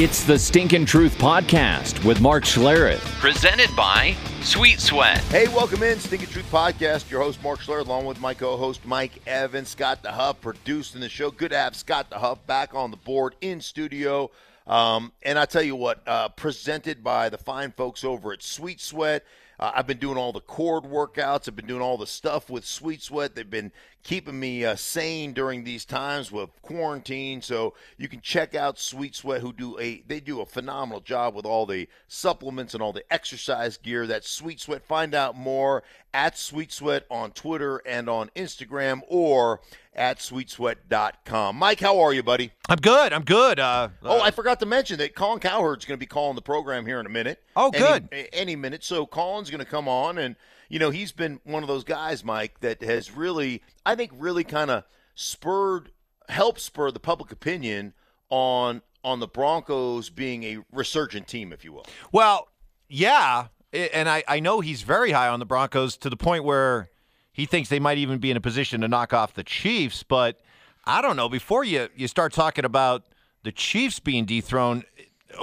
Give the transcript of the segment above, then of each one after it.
It's the Stinkin' Truth Podcast with Mark Schlereth. Presented by Sweet Sweat. Hey, welcome in, Stinkin' Truth Podcast. Your host, Mark Schlereth, along with my co-host, Mike Evans. Scott the Huff producing the show. Good to have Scott the Huff back on the board in studio. Um, and I tell you what, uh, presented by the fine folks over at Sweet Sweat. Uh, I've been doing all the cord workouts. I've been doing all the stuff with Sweet Sweat. They've been keeping me uh, sane during these times with quarantine. So you can check out Sweet Sweat, who do a they do a phenomenal job with all the supplements and all the exercise gear. That's Sweet Sweat. Find out more at Sweet Sweat on Twitter and on Instagram or at sweetsweat.com. Mike, how are you, buddy? I'm good. I'm good. Uh, oh, I forgot to mention that Colin Cowherd's going to be calling the program here in a minute. Oh, good. Any, any minute. So Colin's going to come on, and you know he's been one of those guys, Mike, that has really, I think, really kind of spurred, helped spur the public opinion on on the Broncos being a resurgent team, if you will. Well, yeah, and I I know he's very high on the Broncos to the point where he thinks they might even be in a position to knock off the Chiefs. But I don't know. Before you you start talking about the Chiefs being dethroned,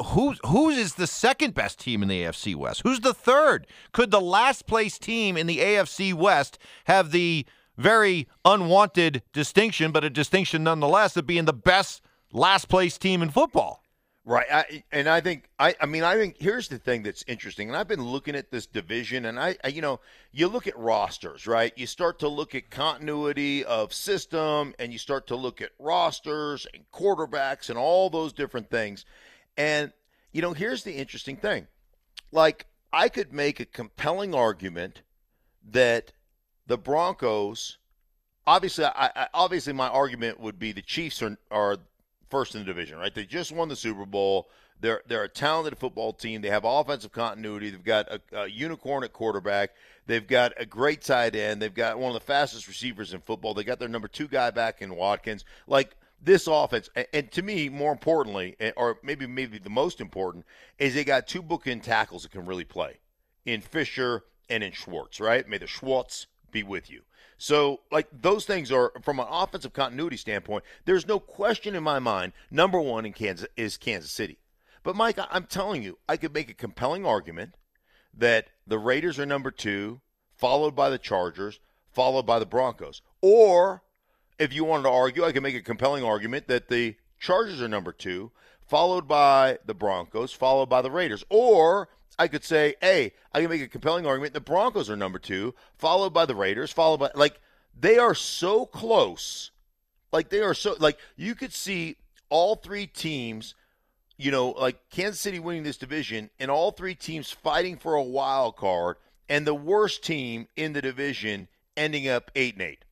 who who is the second best team in the AFC West? Who's the third? Could the last place team in the AFC West have the very unwanted distinction, but a distinction nonetheless of being the best last place team in football? Right, I, and I think I, I mean I think here's the thing that's interesting, and I've been looking at this division, and I, I, you know, you look at rosters, right? You start to look at continuity of system, and you start to look at rosters and quarterbacks and all those different things, and you know, here's the interesting thing, like I could make a compelling argument that the Broncos, obviously, I, I obviously my argument would be the Chiefs are are first in the division, right? They just won the Super Bowl. They're they're a talented football team. They have offensive continuity. They've got a, a, unicorn at quarterback. They've got a great tight end. They've got one of the fastest receivers in football. They got their number two guy back in Watkins. Like this offense, and, to me, more importantly, eh, or maybe maybe the most important, is they got two bookend tackles that can really play in Fisher and in Schwartz. Right? May the Schwartz be with you. So, like, those things are, from an offensive continuity standpoint, there's no question in my mind, number one in Kansas is Kansas City. But, Mike, I'm telling you, I could make a compelling argument that the Raiders are number two, followed by the Chargers, followed by the Broncos. Or, if you wanted to argue, I could make a compelling argument that the Chargers are number two, followed by the Broncos, followed by the Raiders. Or I could say, hey, I can make a compelling argument. The Broncos are number two, followed by the Raiders, followed by like they are so close. Like they are so like you could see all three teams, you know, like Kansas City winning this division, and all three teams fighting for a wild card, and the worst team in the division ending up eight and eight.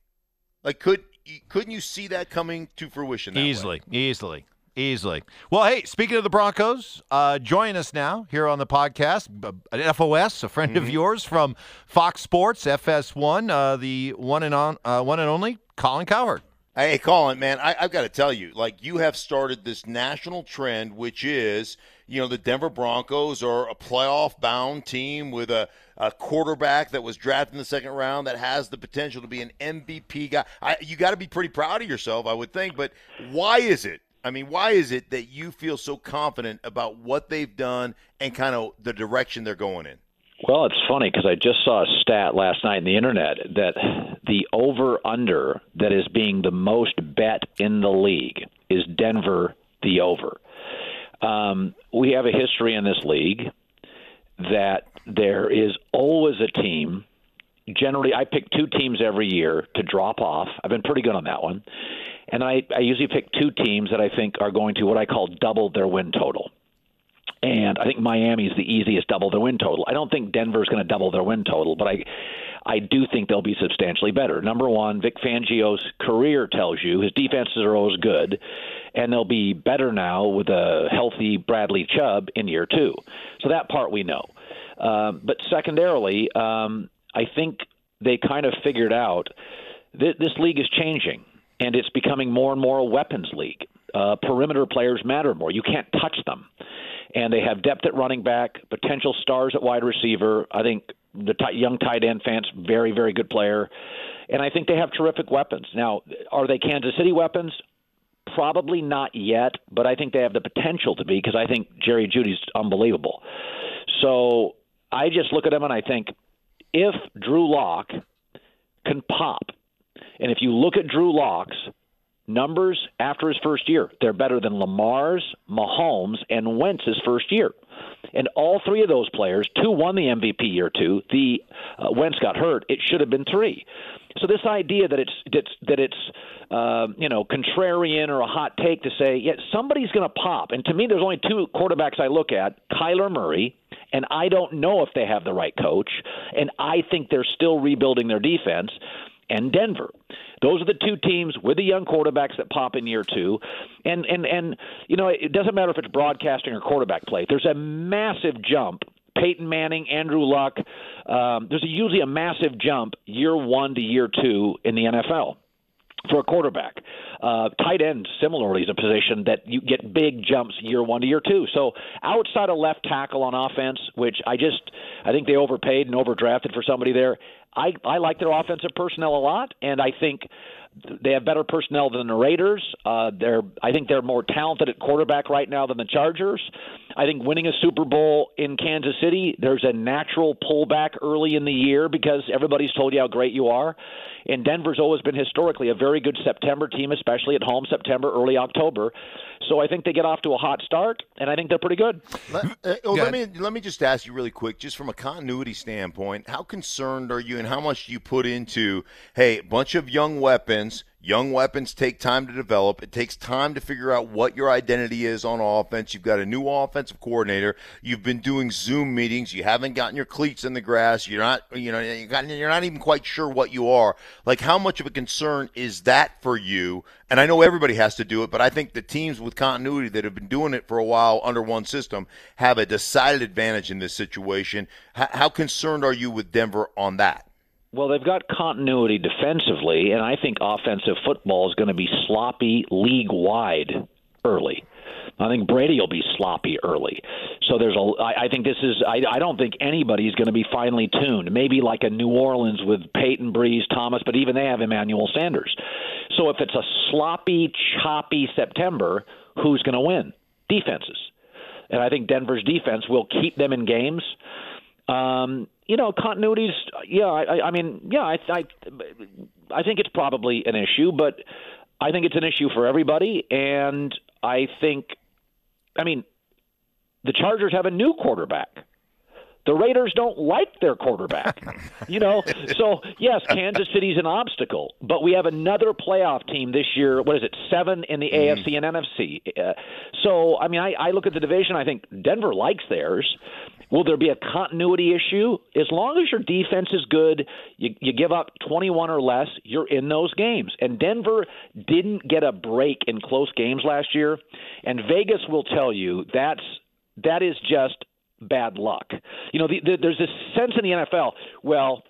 Like could couldn't you see that coming to fruition? easily, way? easily. Easily. Well, hey, speaking of the Broncos, uh, join us now here on the podcast. An FOS, a friend mm-hmm. of yours from Fox Sports, FS1, uh, the one and on, uh, one and only Colin Cowherd. Hey, Colin, man, I, have got to tell you, like you have started this national trend, which is, you know, the Denver Broncos are a playoff-bound team with a, a quarterback that was drafted in the second round that has the potential to be an MVP guy. I, you got to be pretty proud of yourself, I would think. But why is it I mean, why is it that you feel so confident about what they've done and kind of the direction they're going in? Well, it's funny because I just saw a stat last night in the internet that the over under that is being the most bet in the league is Denver the over. Um, we have a history in this league that there is always a team. Generally, I pick two teams every year to drop off. I've been pretty good on that one and I, I usually pick two teams that I think are going to what I call double their win total. And I think Miami is the easiest double their win total. I don't think Denver's going to double their win total, but I I do think they'll be substantially better. Number one, Vic Fangio's career tells you his defenses are always good, and they'll be better now with a healthy Bradley Chubb in year two. So that part we know. Um, but secondarily, um, I think they kind of figured out that this league is changing and it's becoming more and more a weapons league. Uh, perimeter players matter more. You can't touch them. And they have depth at running back, potential stars at wide receiver. I think the t- young tight end Fant, very, very good player. And I think they have terrific weapons. Now, are they Kansas City weapons? probably not yet, but I think they have the potential to be because I think Jerry Jeudy's unbelievable. So I just look at them and I think if Drew Lock can pop, and if you look at Drew Lock's numbers after his first year, they're better than Lamar's, Mahomes, and Wentz's first year. And all three of those players, two won the MVP year two. The uh, Wentz got hurt. It should have been three. So this idea that it's that, that it's uh, you know contrarian or a hot take to say yeah somebody's going to pop, and to me there's only two quarterbacks I look at: Kyler Murray, and I don't know if they have the right coach, and I think they're still rebuilding their defense, and Denver. Those are the two teams with the young quarterbacks that pop in year two, and and and you know it doesn't matter if it's broadcasting or quarterback play. There's a massive jump Peyton Manning, Andrew Luck. Um, there's usually a massive jump year one to year two in the NFL for a quarterback. Uh, tight end, similarly, is a position that you get big jumps year one to year two. So outside of left tackle on offense, which I just I think they overpaid and overdrafted for somebody there. I I like their offensive personnel a lot, and I think they have better personnel than the Raiders. Uh, they're I think they're more talented at quarterback right now than the Chargers. I think winning a Super Bowl in Kansas City, there's a natural pullback early in the year because everybody's told you how great you are. And Denver's always been historically a very good September team, especially at home, September, early October. So I think they get off to a hot start, and I think they're pretty good. Let, uh, oh, let me let me just ask you really quick, just from a continuity standpoint, how concerned are you, and how much do you put into, hey, a bunch of young weapons Young weapons take time to develop. It takes time to figure out what your identity is on offense. You've got a new offensive coordinator. You've been doing Zoom meetings. You haven't gotten your cleats in the grass. You're not, you know, you're not even quite sure what you are. Like, how much of a concern is that for you? And I know everybody has to do it, but I think the teams with continuity that have been doing it for a while under one system have a decided advantage in this situation. How concerned are you with Denver on that? Well, they've got continuity defensively, and I think offensive football is going to be sloppy league wide early. I think Brady will be sloppy early. So there's a. I, I think this is. I, I don't think anybody's going to be finely tuned. Maybe like a New Orleans with Payton, Brees, Thomas, but even they have Emmanuel Sanders. So if it's a sloppy, choppy September, who's going to win? Defenses, and I think Denver's defense will keep them in games. Um, you know, continuities. Yeah, I, I mean, yeah, I, I, I think it's probably an issue, but I think it's an issue for everybody, and I think, I mean, the Chargers have a new quarterback. The Raiders don't like their quarterback. you know, so yes, Kansas City's an obstacle, but we have another playoff team this year. What is it? Seven in the mm. AFC and NFC. Uh, so, I mean, I, I look at the division. I think Denver likes theirs. Will there be a continuity issue? As long as your defense is good, you, you give up 21 or less, you're in those games. And Denver didn't get a break in close games last year, and Vegas will tell you that's that is just bad luck. You know, the, the, there's this sense in the NFL. Well,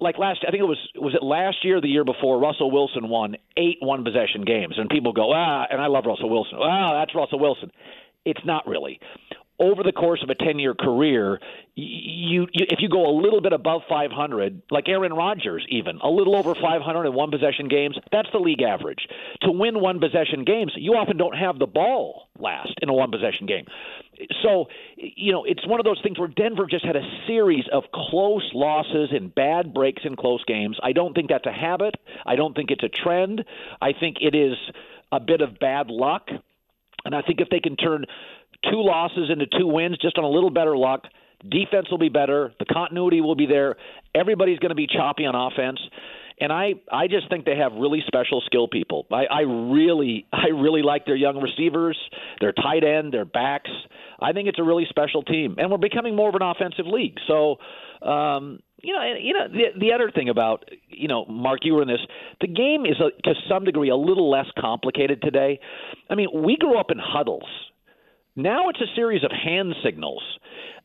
like last, I think it was was it last year, the year before, Russell Wilson won eight one possession games, and people go ah, and I love Russell Wilson. Ah, that's Russell Wilson. It's not really over the course of a 10 year career, you, you, if you go a little bit above 500, like Aaron Rodgers, even a little over 500 in one possession games, that's the league average. To win one possession games, you often don't have the ball last in a one possession game. So, you know, it's one of those things where Denver just had a series of close losses and bad breaks in close games. I don't think that's a habit. I don't think it's a trend. I think it is a bit of bad luck. And I think if they can turn two losses into two wins just on a little better luck. Defense will be better. The continuity will be there. Everybody's going to be choppy on offense. And I, I just think they have really special skill people. I, I really, I really like their young receivers, their tight end, their backs. I think it's a really special team, and we're becoming more of an offensive league. So, um, you know, you know the, the other thing about you know, Mark, you were in this. The game is a, to some degree a little less complicated today. I mean, we grew up in huddles now it's a series of hand signals.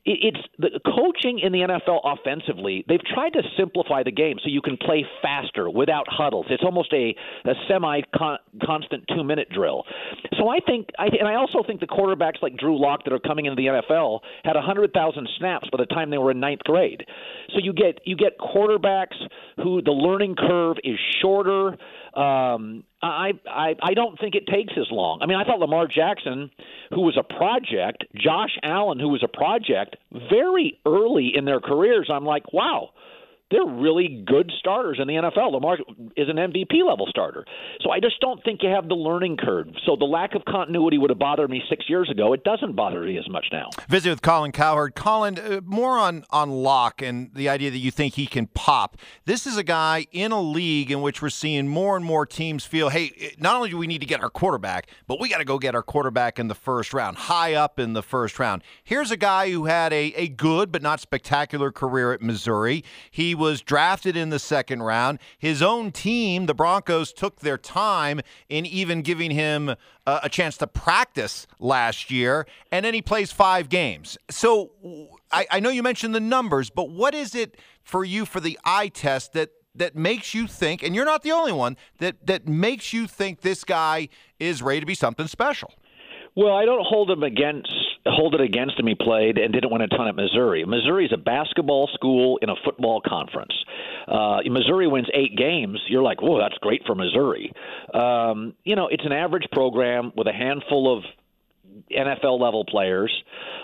It's the coaching in the NFL offensively. They've tried to simplify the game so you can play faster without huddles. It's almost a, a semi constant two minute drill. So I think, I, and I also think the quarterbacks like Drew Lock that are coming into the NFL had 100,000 snaps by the time they were in ninth grade. So you get you get quarterbacks who the learning curve is shorter. Um, I, I I don't think it takes as long. I mean, I thought Lamar Jackson, who was a project, Josh Allen, who was a project, very early in their careers. I'm like, wow, they're really good starters in the NFL. Lamar is an MVP level starter. So I just don't think you have the learning curve. So the lack of continuity would have bothered me six years ago. It doesn't bother me as much now. Visit with Colin Cowherd. Colin, uh, more on, on Lock and the idea that you think he can pop. This is a guy in a league in which we're seeing more and more teams feel, hey, not only do we need to get our quarterback, but we got to go get our quarterback in the first round, high up in the first round. Here's a guy who had a, a good but not spectacular career at Missouri. He was drafted in the second round. His own team, the Broncos, took their time in even giving him a, a chance to practice last year, and then he plays five games. So I, I know you mentioned the numbers, but what is it for you for the eye test that that makes you think, and you're not the only one that that makes you think this guy is ready to be something special? Well, I don't hold him against hold it against him. He played and didn't win a ton at Missouri. Missouri is a basketball school in a football conference. Uh, Missouri wins eight games. You're like, whoa, that's great for Missouri. Um, you know, it's an average program with a handful of NFL level players.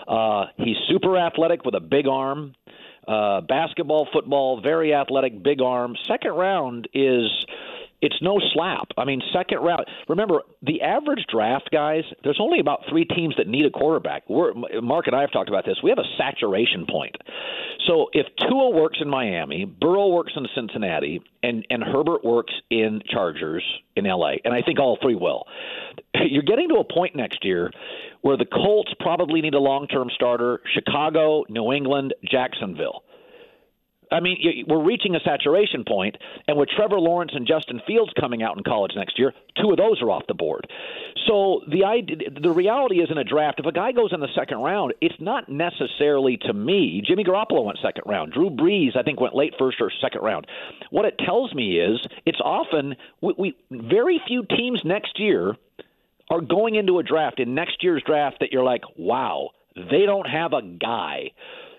Uh, he's super athletic with a big arm. Uh, basketball, football, very athletic, big arm. Second round is it's no slap. I mean, second round. Remember, the average draft, guys. There's only about three teams that need a quarterback. We're, Mark and I have talked about this. We have a saturation point. So if Tua works in Miami, Burrow works in Cincinnati, and and Herbert works in Chargers in LA, and I think all three will. You're getting to a point next year where the Colts probably need a long-term starter. Chicago, New England, Jacksonville. I mean, we're reaching a saturation point, and with Trevor Lawrence and Justin Fields coming out in college next year, two of those are off the board. So the idea, the reality is in a draft, if a guy goes in the second round, it's not necessarily to me. Jimmy Garoppolo went second round. Drew Brees, I think, went late first or second round. What it tells me is it's often we, we very few teams next year are going into a draft in next year's draft that you're like, wow, they don't have a guy.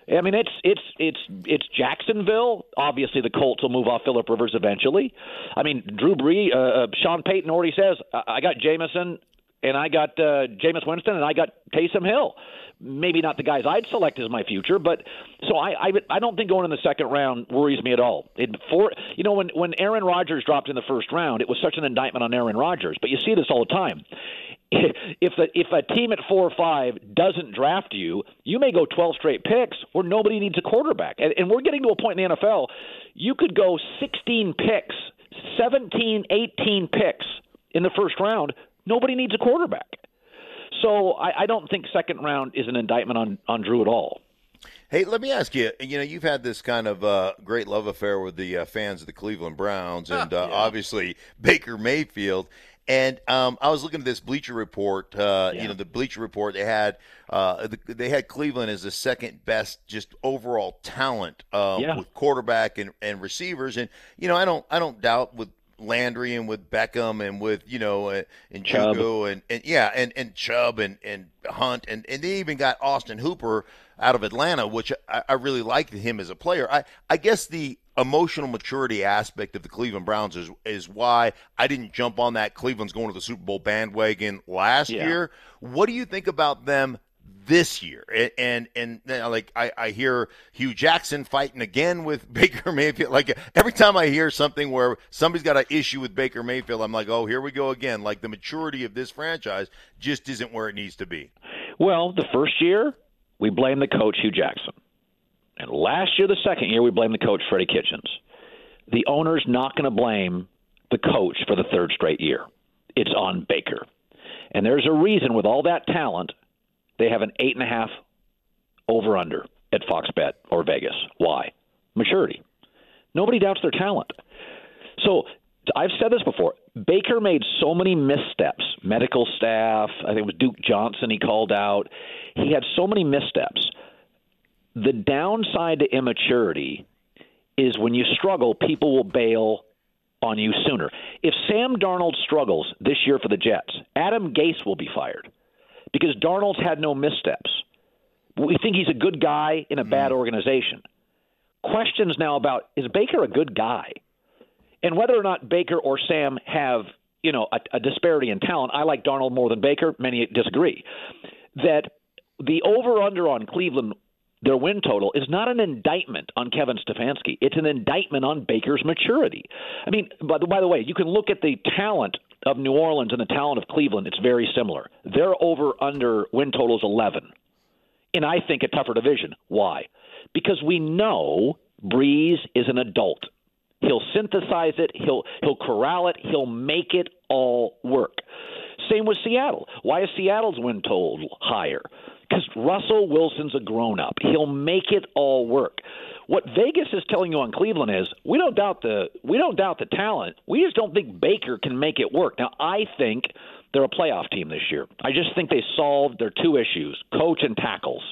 I mean, it's it's it's it's Jacksonville. Obviously, the Colts will move off Philip Rivers eventually. I mean, Drew Brees, uh, uh Sean Payton already says, I got Jameson and I got uh, Jameis Winston and I got Taysom Hill. Maybe not the guys I'd select as my future, but so I I, I don't think going in the second round worries me at all. It for you know when when Aaron Rodgers dropped in the first round, it was such an indictment on Aaron Rodgers. But you see this all the time if a, if a team at four or five doesn't draft you, you may go 12 straight picks where nobody needs a quarterback. And, and we're getting to a point in the NFL, you could go 16 picks, 17, 18 picks in the first round. Nobody needs a quarterback. So I, I don't think second round is an indictment on, on Drew at all. Hey, let me ask you. You know, you've had this kind of uh, great love affair with the uh, fans of the Cleveland Browns, and uh, yeah. obviously Baker Mayfield. And um, I was looking at this Bleacher Report. Uh, yeah. You know, the Bleacher Report they had uh, the, they had Cleveland as the second best just overall talent um, yeah. with quarterback and, and receivers. And you know, I don't I don't doubt with Landry and with Beckham and with you know uh, and Njoku and, and yeah and and Chubb and and Hunt and and they even got Austin Hooper out of Atlanta, which I, I really liked him as a player. I I guess the emotional maturity aspect of the Cleveland Browns is is why I didn't jump on that Cleveland's going to the Super Bowl bandwagon last yeah. year. What do you think about them this year? And and, and like I, I hear Hue Jackson fighting again with Baker Mayfield. Like every time I hear something where somebody's got an issue with Baker Mayfield, I'm like, oh, here we go again. Like the maturity of this franchise just isn't where it needs to be. Well, the first year we blame the coach Hue Jackson. And last year, the second year, we blamed the coach, Freddie Kitchens. The owner's not going to blame the coach for the third straight year. It's on Baker. And there's a reason with all that talent, they have an eight and a half over under at Fox Bet or Vegas. Why? Maturity. Nobody doubts their talent. So I've said this before. Baker made so many missteps. Medical staff, I think it was Duke Johnson he called out. He had so many missteps the downside to immaturity is when you struggle, people will bail on you sooner. If Sam Darnold struggles this year for the Jets, Adam Gase will be fired because Darnold's had no missteps. We think he's a good guy in a bad mm-hmm. organization. Questions now about is Baker a good guy? And whether or not Baker or Sam have you know a, a disparity in talent. I like Darnold more than Baker. Many disagree. That the over under on Cleveland their win total is not an indictment on Kevin Stefanski. It's an indictment on Baker's maturity. I mean, by the, by the way, you can look at the talent of New Orleans and the talent of Cleveland. It's very similar. Their over under win total is 11. And I think a tougher division. Why? Because we know Brees is an adult. He'll synthesize it. He'll he'll corral it. He'll make it all work. Same with Seattle. Why is Seattle's win total higher? Because Russell Wilson's a grown up. He'll make it all work. What Vegas is telling you on Cleveland is we don't doubt the we don't doubt the talent. We just don't think Baker can make it work. Now I think they're a playoff team this year. I just think they solved their two issues, coach and tackles.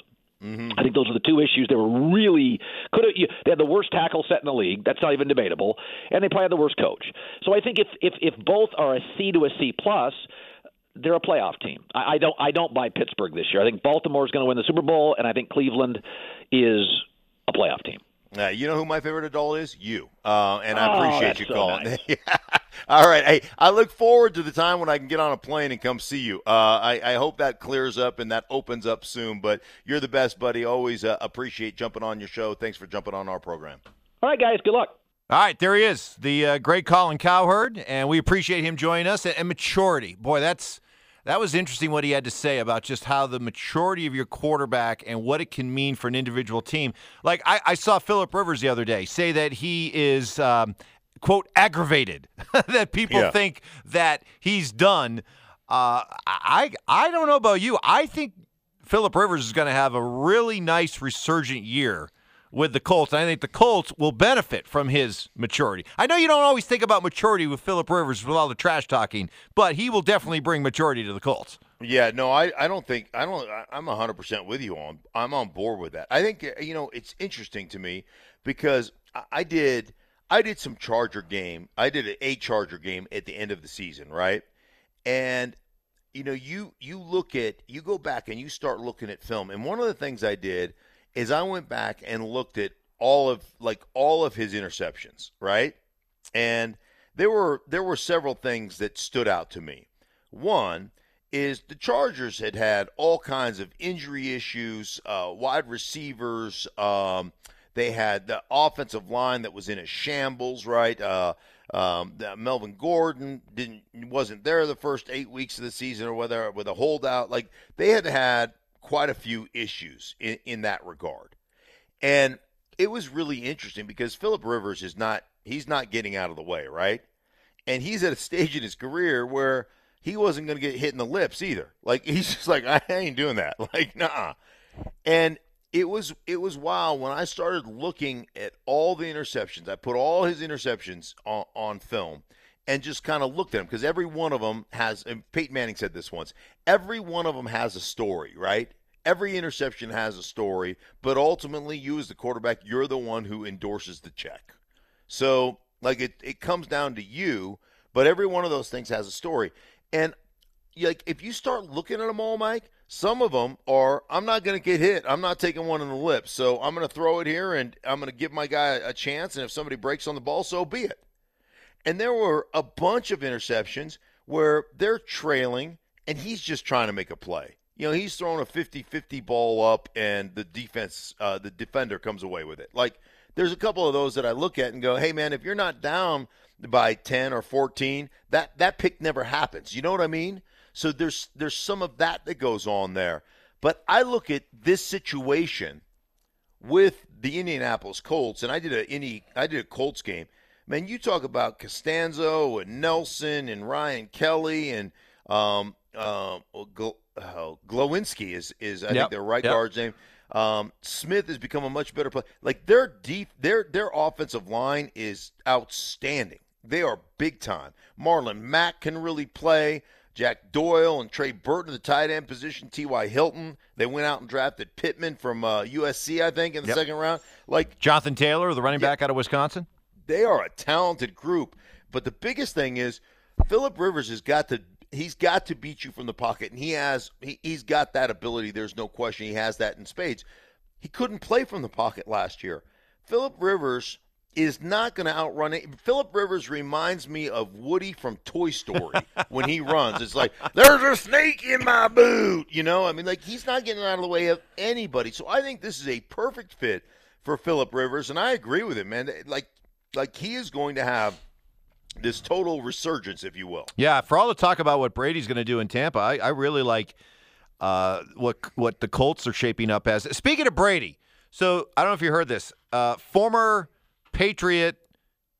Mm-hmm. I think those are the two issues they were really could have. They had the worst tackle set in the league. That's not even debatable, and they probably had the worst coach. So I think if if if both are a C to a C plus, they're a playoff team. I, I don't I don't buy Pittsburgh this year. I think Baltimore is going to win the Super Bowl, and I think Cleveland is a playoff team. Uh, you know who my favorite adult is? You. Uh, and I oh, appreciate you so calling. Nice. All right. Hey, I look forward to the time when I can get on a plane and come see you. Uh, I, I, hope that clears up and that opens up soon. But you're the best, buddy. Always uh, appreciate jumping on your show. Thanks for jumping on our program. All right, guys. Good luck. All right, there he is, the uh, great Colin Cowherd, and we appreciate him joining us. And, and maturity, boy, that's that was interesting what he had to say about just how the maturity of your quarterback and what it can mean for an individual team. Like I, I saw Philip Rivers the other day say that he is um, quote aggravated that people Yeah. think that he's done. Uh, I I don't know about you. I think Philip Rivers is going to have a really nice resurgent year with the Colts. And I think the Colts will benefit from his maturity. I know you don't always think about maturity with Philip Rivers with all the trash talking, but he will definitely bring maturity to the Colts. Yeah, no, I, I don't think I don't I'm 100% with you on I'm on board with that. I think uh, you know, it's interesting to me because I, I did I did some Charger game. I did a, a Charger game at the end of the season, right? And you know, you you look at you go back and you start looking at film. And one of the things I did is I went back and looked at all of like all of his interceptions, right? And there were there were several things that stood out to me. One is the Chargers had had all kinds of injury issues, uh, wide receivers. Um, they had the offensive line that was in a shambles, right? Uh, um, Melvin Gordon didn't wasn't there the first eight weeks of the season, or whether with a holdout. Like they had had quite a few issues in, in that regard, and it was really interesting because Philip Rivers is not he's not getting out of the way, right? And he's at a stage in his career where he wasn't going to get hit in the lips either. Like he's just like I ain't doing that. Like nah. And it was it was wild when I started looking at all the interceptions. I put all his interceptions on, on film and just kind of looked at them because every one of them has. And Peyton Manning said this once. Every one of them has a story, right? Every interception has a story, but ultimately, you as the quarterback, you're the one who endorses the check. So, like, it, it comes down to you, but every one of those things has a story. And, like, if you start looking at them all, Mike, some of them are, I'm not going to get hit. I'm not taking one in the lip. So, I'm going to throw it here and I'm going to give my guy a chance. And if somebody breaks on the ball, so be it. And there were a bunch of interceptions where they're trailing and he's just trying to make a play. You know, he's throwing a 50-50 ball up and the defense uh, the defender comes away with it. Like there's a couple of those that I look at and go, "Hey man, if you're not down by 10 or 14, that that pick never happens." You know what I mean? So there's there's some of that that goes on there. But I look at this situation with the Indianapolis Colts, and I did a any I did a Colts game. Man, you talk about Castonzo and Nelson and Ryan Kelly and um, um, uh, Glowinski is is I Yep, think their right yep. guard's name. Um, Smith has become a much better player. Like their deep, their their offensive line is outstanding. They are big time. Marlon Mack can really play. Jack Doyle and Trey Burton, the tight end position. T.Y. Hilton. They went out and drafted Pittman from uh, USC, I think, in the Yep. second round. Like Jonathan Taylor, the running back out of Wisconsin. They are a talented group. But the biggest thing is Philip Rivers has got to he's got to beat you from the pocket, and he has he, he's got that ability. There's no question he has that in spades. He couldn't play from the pocket last year. Philip Rivers is not going to outrun it. Philip Rivers reminds me of Woody from Toy Story when he runs. It's like there's a snake in my boot, you know. I mean, like he's not getting out of the way of anybody. So I think this is a perfect fit for Philip Rivers, and I agree with him, man. Like, like he is going to have this total resurgence, if you will. Yeah, for all the talk about what Brady's going to do in Tampa, I, I really like uh, what what the Colts are shaping up as. Speaking of Brady, so I don't know if you heard this. Uh, former Patriot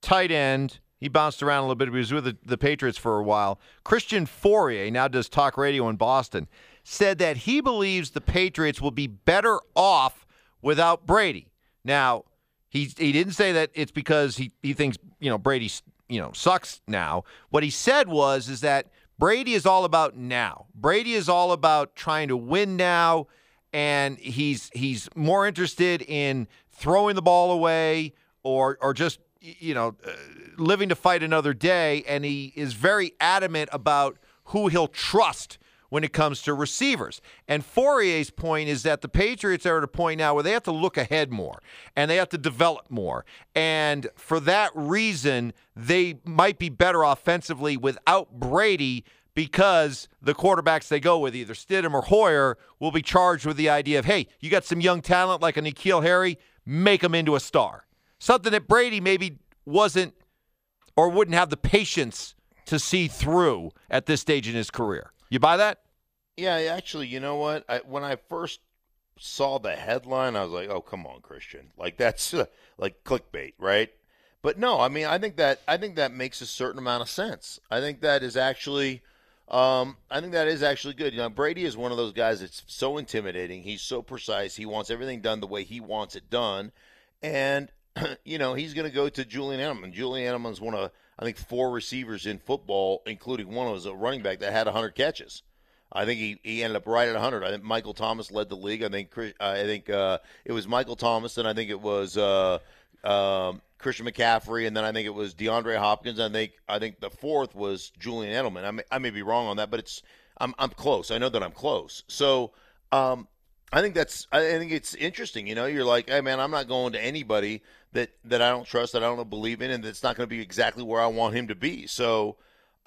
tight end. He bounced around a little bit. He was with the, the Patriots for a while. Christian Fauria now does talk radio in Boston. Said that he believes the Patriots will be better off without Brady. Now, he he didn't say that it's because he, he thinks you know Brady you know sucks now. What he said was is that Brady is all about now. Brady is all about trying to win now, and he's he's more interested in throwing the ball away or or just you know uh, living to fight another day and he is very adamant about who he'll trust when it comes to receivers. And Fauria's point is that the Patriots are at a point now where they have to look ahead more and they have to develop more. And for that reason, they might be better offensively without Brady because the quarterbacks they go with, either Stidham or Hoyer, will be charged with the idea of, hey, you got some young talent like a N'Keal Harry, make him into a star. Something that Brady maybe wasn't or wouldn't have the patience to see through at this stage in his career. You buy that? Yeah, actually, you know what? I, when I first saw the headline, I was like, "Oh, come on, Christian! Like that's uh, like clickbait, right?" But no, I mean, I think that I think that makes a certain amount of sense. I think that is actually, um, I think that is actually good. You know, Brady is one of those guys that's so intimidating. He's so precise. He wants everything done the way he wants it done, and you know, he's going to go to Julian Edelman. Julian Edelman's one of I think four receivers in football, including one was a running back that had 100 catches. I think he, he ended up right at 100. I think Michael Thomas led the league. I think I think uh, it was Michael Thomas, and I think it was uh, um, Christian McCaffrey, and then I think it was DeAndre Hopkins. I think I think the fourth was Julian Edelman. I may, I may be wrong on that, but it's I'm I'm close. I know that I'm close. So um, I think that's I think it's interesting. You know, you're like, hey man, I'm not going to anybody that that I don't trust, that I don't believe in, and that's not going to be exactly where I want him to be. So.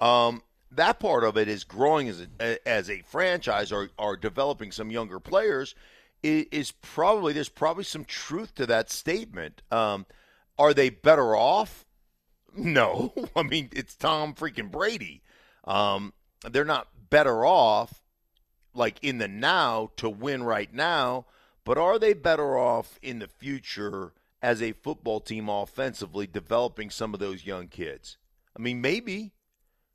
Um, that part of it is growing as a, as a franchise or, or developing some younger players is, is probably there's probably some truth to that statement. Um, are they better off? No, I mean it's Tom freaking Brady. Um, they're not better off like in the now to win right now, but are they better off in the future as a football team offensively developing some of those young kids? I mean, maybe.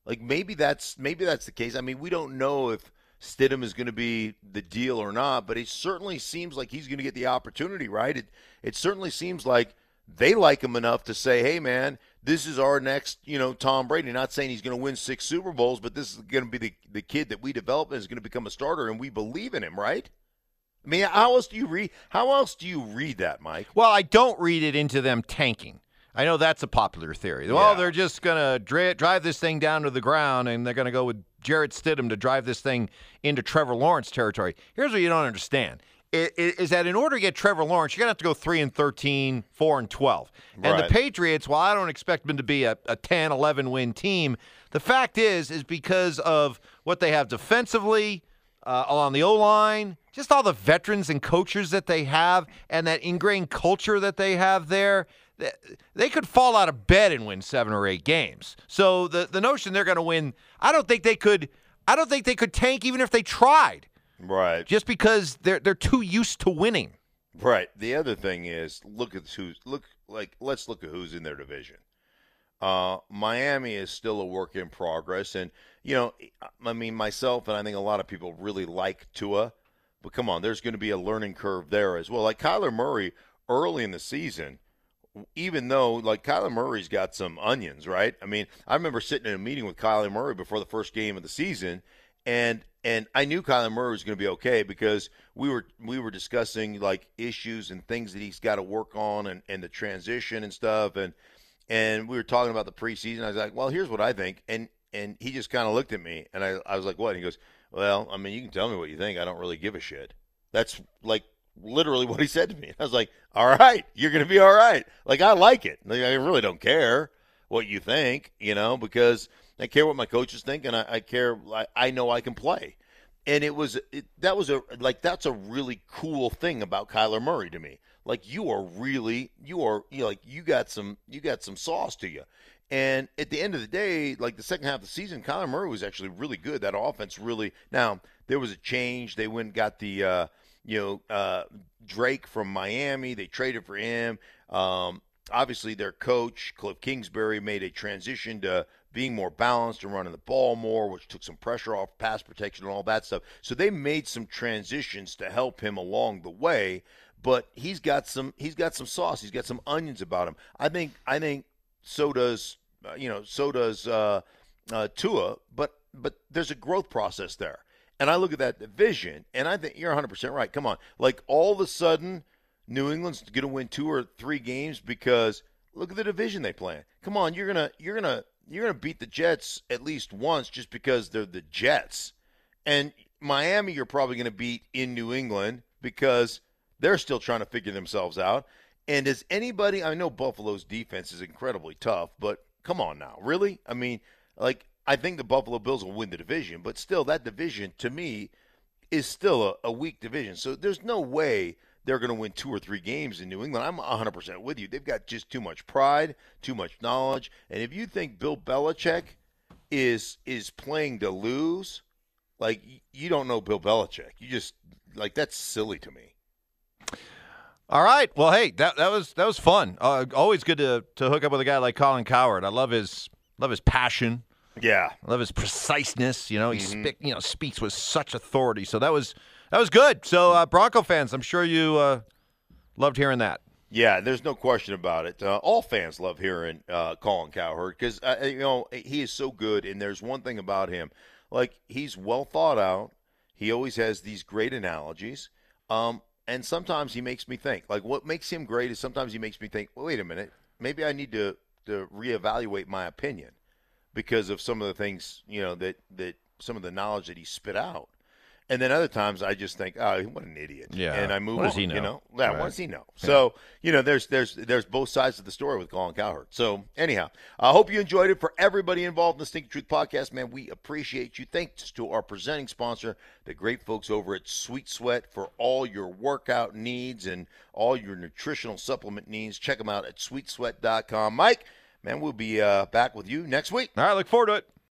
Like maybe that's maybe that's the case. I mean, we don't know if Stidham is going to be the deal or not, but it certainly seems like he's going to get the opportunity, right? It it certainly seems like they like him enough to say, "Hey, man, this is our next, you know, Tom Brady." Not saying he's going to win six Super Bowls, but this is going to be the the kid that we develop and is going to become a starter, and we believe in him, right? I mean, how else do you read? How else do you read that, Mike? Well, I don't read it into them tanking. I know that's a popular theory. Well, Yeah. they're just going to dra- drive this thing down to the ground and they're going to go with Jarrett Stidham to drive this thing into Trevor Lawrence territory. Here's what you don't understand. i- i- Is that in order to get Trevor Lawrence, you're going to have to go 3 and 13, 4 and 12. And the Patriots, while I don't expect them to be a, a 10, 11 win team, the fact is, is because of what they have defensively, uh, along the O line, just all the veterans and coaches that they have, and that ingrained culture that they have there. They could fall out of bed and win seven or eight games. So the the notion they're going to win, I don't think they could. I don't think they could tank even if they tried, Right. just because they're they're too used to winning. Right. The other thing is look at who's look like let's look at who's in their division. Uh, Miami is still a work in progress, and you know, I mean, myself and I think a lot of people really like Tua, but come on, there's going to be a learning curve there as well. Like Kyler Murray early in the season, even though like Kyler Murray's got some onions, right? I mean, I remember sitting in a meeting with Kyler Murray before the first game of the season, and and I knew Kyler Murray was going to be okay because we were we were discussing like issues and things that he's got to work on and, and the transition and stuff and and we were talking about the preseason. I was like, well, here's what I think, and and he just kind of looked at me and I I was like, what? And he goes, well, I mean, you can tell me what you think. I don't really give a shit. That's like literally what he said to me. I was like, "All right, you're going to be all right." Like I like it. Like, I really don't care what you think, you know, because I care what my coaches think, and I, I care. I, I know I can play, and it was it, that was a like that's a really cool thing about Kyler Murray to me. Like you are really you are you know, like you got some you got some sauce to you. And at the end of the day, like the second half of the season, Kyler Murray was actually really good. That offense really. Now there was a change. They went and got the uh, you know uh, Drake from Miami. They traded for him. Um, obviously, their coach Cliff Kingsbury made a transition to being more balanced and running the ball more, which took some pressure off pass protection and all that stuff. So they made some transitions to help him along the way. But he's got some he's got some sauce. He's got some onions about him. I think I think so does uh, you know so does uh, uh, Tua. But but there's a growth process there. And I look at that division, and I think you're 100% right. Come on. Like, all of a sudden, New England's going to win two or three games because look at the division they play. Come on, you're going to you're going to you're going to beat the Jets at least once just because they're the Jets. And Miami you're probably going to beat in New England because they're still trying to figure themselves out. And does anybody I know Buffalo's defense is incredibly tough, but come on now. Really? I mean, like I think the Buffalo Bills will win the division, but still, that division to me is still a, a weak division. So there's no way they're going to win two or three games in New England. I'm 100% with you. They've got just too much pride, too much knowledge, and if you think Bill Belichick is is playing to lose, like you don't know Bill Belichick. You just like that's silly to me. All right. Well, hey, that that was that was fun. Uh, always good to to hook up with a guy like Colin Cowherd. I love his love his passion. Yeah, I love his preciseness. You know, he mm-hmm. you know speaks with such authority. So that was that was good. So uh, Bronco fans, I'm sure you uh, loved hearing that. Yeah, there's no question about it. Uh, all fans love hearing uh, Colin Cowherd because uh, you know he is so good. And there's one thing about him, like he's well thought out. He always has these great analogies. Um, and sometimes he makes me think. Like what makes him great is sometimes he makes me think. Well, wait a minute, maybe I need to to reevaluate my opinion because of some of the things you know that that some of the knowledge that he spit out. And then other times I just think, oh, what an idiot. Yeah. And I move what on. Does he know? You know, yeah. Right. What does he know? Yeah. So you know, there's there's there's both sides of the story with Colin Cowherd. So anyhow, I hope you enjoyed it. For everybody involved in the Stinky Truth podcast, man, we appreciate you. Thanks to our presenting sponsor, the great folks over at Sweet Sweat, for all your workout needs and all your nutritional supplement needs. Check them out at sweetsweat.com. Mike, man, we'll be uh, back with you next week. All right, look forward to it.